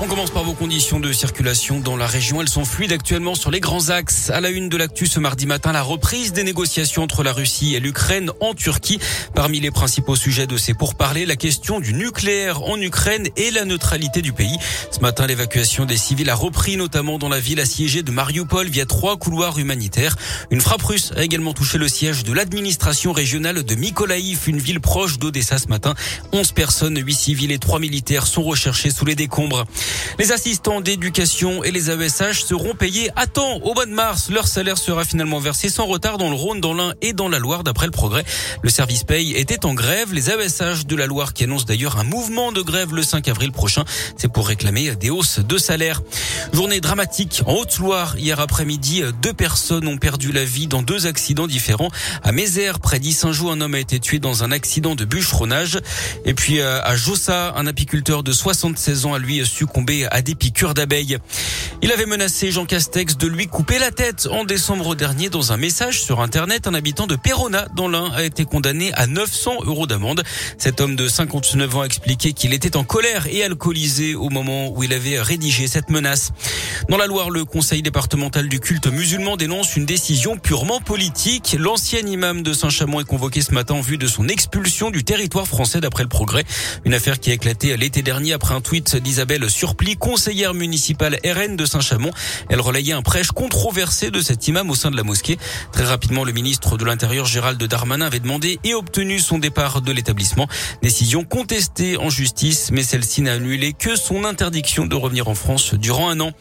On commence par vos conditions de circulation dans la région. Elles sont fluides actuellement sur les grands axes. À la une de l'actu ce mardi matin, la reprise des négociations entre la Russie et l'Ukraine en Turquie. Parmi les principaux sujets de ces pourparlers, la question du nucléaire en Ukraine et la neutralité du pays. Ce matin, l'évacuation des civils a repris, notamment dans la ville assiégée de Mariupol via trois couloirs humanitaires. Une frappe russe a également touché le siège de l'administration régionale de Mykolaïv, une ville proche d'Odessa ce matin. 11 personnes, 8 civils et 3 militaires sont recherchés sous les décombres. Les assistants d'éducation et les AESH seront payés à temps au mois de mars. Leur salaire sera finalement versé sans retard dans le Rhône, dans l'Ain et dans la Loire d'après le progrès. Le service paye était en grève. Les AESH de la Loire qui annoncent d'ailleurs un mouvement de grève le 5 avril prochain. C'est pour réclamer des hausses de salaire. Journée dramatique en Haute-Loire. Hier après-midi, deux personnes ont perdu la vie dans deux accidents différents. À Mézère, près d'Issingeau, un homme a été tué dans un accident de bûcheronnage. Et puis euh, à Jossa, un apiculteur de 76 ans a lui succombé à des piqûres d'abeilles. Il avait menacé Jean Castex de lui couper la tête en décembre dernier dans un message sur Internet. Un habitant de Perona, dans l'Ain, a été condamné à 900 euros d'amende. Cet homme de 59 ans a expliqué qu'il était en colère et alcoolisé au moment où il avait rédigé cette menace. Dans la Loire, le conseil départemental du culte musulman dénonce une décision purement politique. L'ancien imam de Saint-Chamond est convoqué ce matin en vue de son expulsion du territoire français d'après le progrès. Une affaire qui a éclaté l'été dernier après un tweet d'Isabelle Surpli, conseillère municipale RN de Saint-Chamond. Elle relayait un prêche controversé de cet imam au sein de la mosquée. Très rapidement, le ministre de l'Intérieur Gérald Darmanin avait demandé et obtenu son départ de l'établissement. Décision contestée en justice, mais celle-ci n'a annulé que son interdiction de revenir en France durant un an.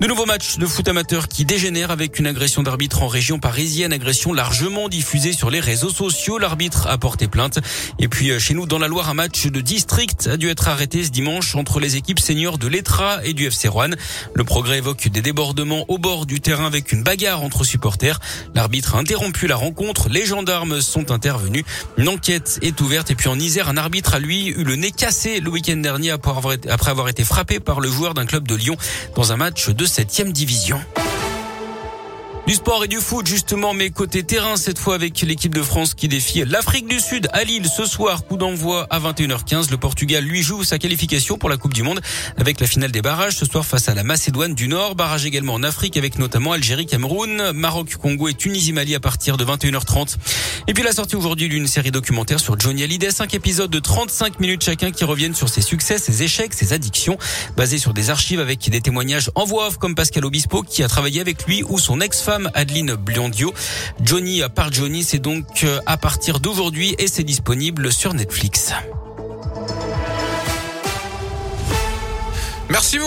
De nouveaux matchs de foot amateur qui dégénèrent avec une agression d'arbitre en région parisienne, agression largement diffusée sur les réseaux sociaux. L'arbitre a porté plainte. Et puis euh, chez nous, dans la Loire, un match de district a dû être arrêté ce dimanche entre les équipes seniors de l'Etra et du FC Rouen. Le progrès évoque des débordements au bord du terrain avec une bagarre entre supporters. L'arbitre a interrompu la rencontre. Les gendarmes sont intervenus. Une enquête est ouverte. Et puis en Isère, un arbitre a lui eu le nez cassé le week-end dernier après avoir été frappé par le joueur d'un club de Lyon dans un match de septième division. Du sport et du foot justement, mais côté terrain cette fois avec l'équipe de France qui défie l'Afrique du Sud à Lille ce soir. Coup d'envoi à 21h15. Le Portugal lui joue sa qualification pour la Coupe du Monde avec la finale des barrages ce soir face à la Macédoine du Nord. Barrage également en Afrique avec notamment Algérie, Cameroun, Maroc, Congo et Tunisie, Mali à partir de 21h30. Et puis la sortie aujourd'hui d'une série documentaire sur Johnny Hallyday, cinq épisodes de 35 minutes chacun qui reviennent sur ses succès, ses échecs, ses addictions, basés sur des archives avec des témoignages en voix off comme Pascal Obispo qui a travaillé avec lui ou son ex-femme Adeline Bliondio. Johnny par Johnny, c'est donc euh, à partir d'aujourd'hui et c'est disponible sur Netflix. Merci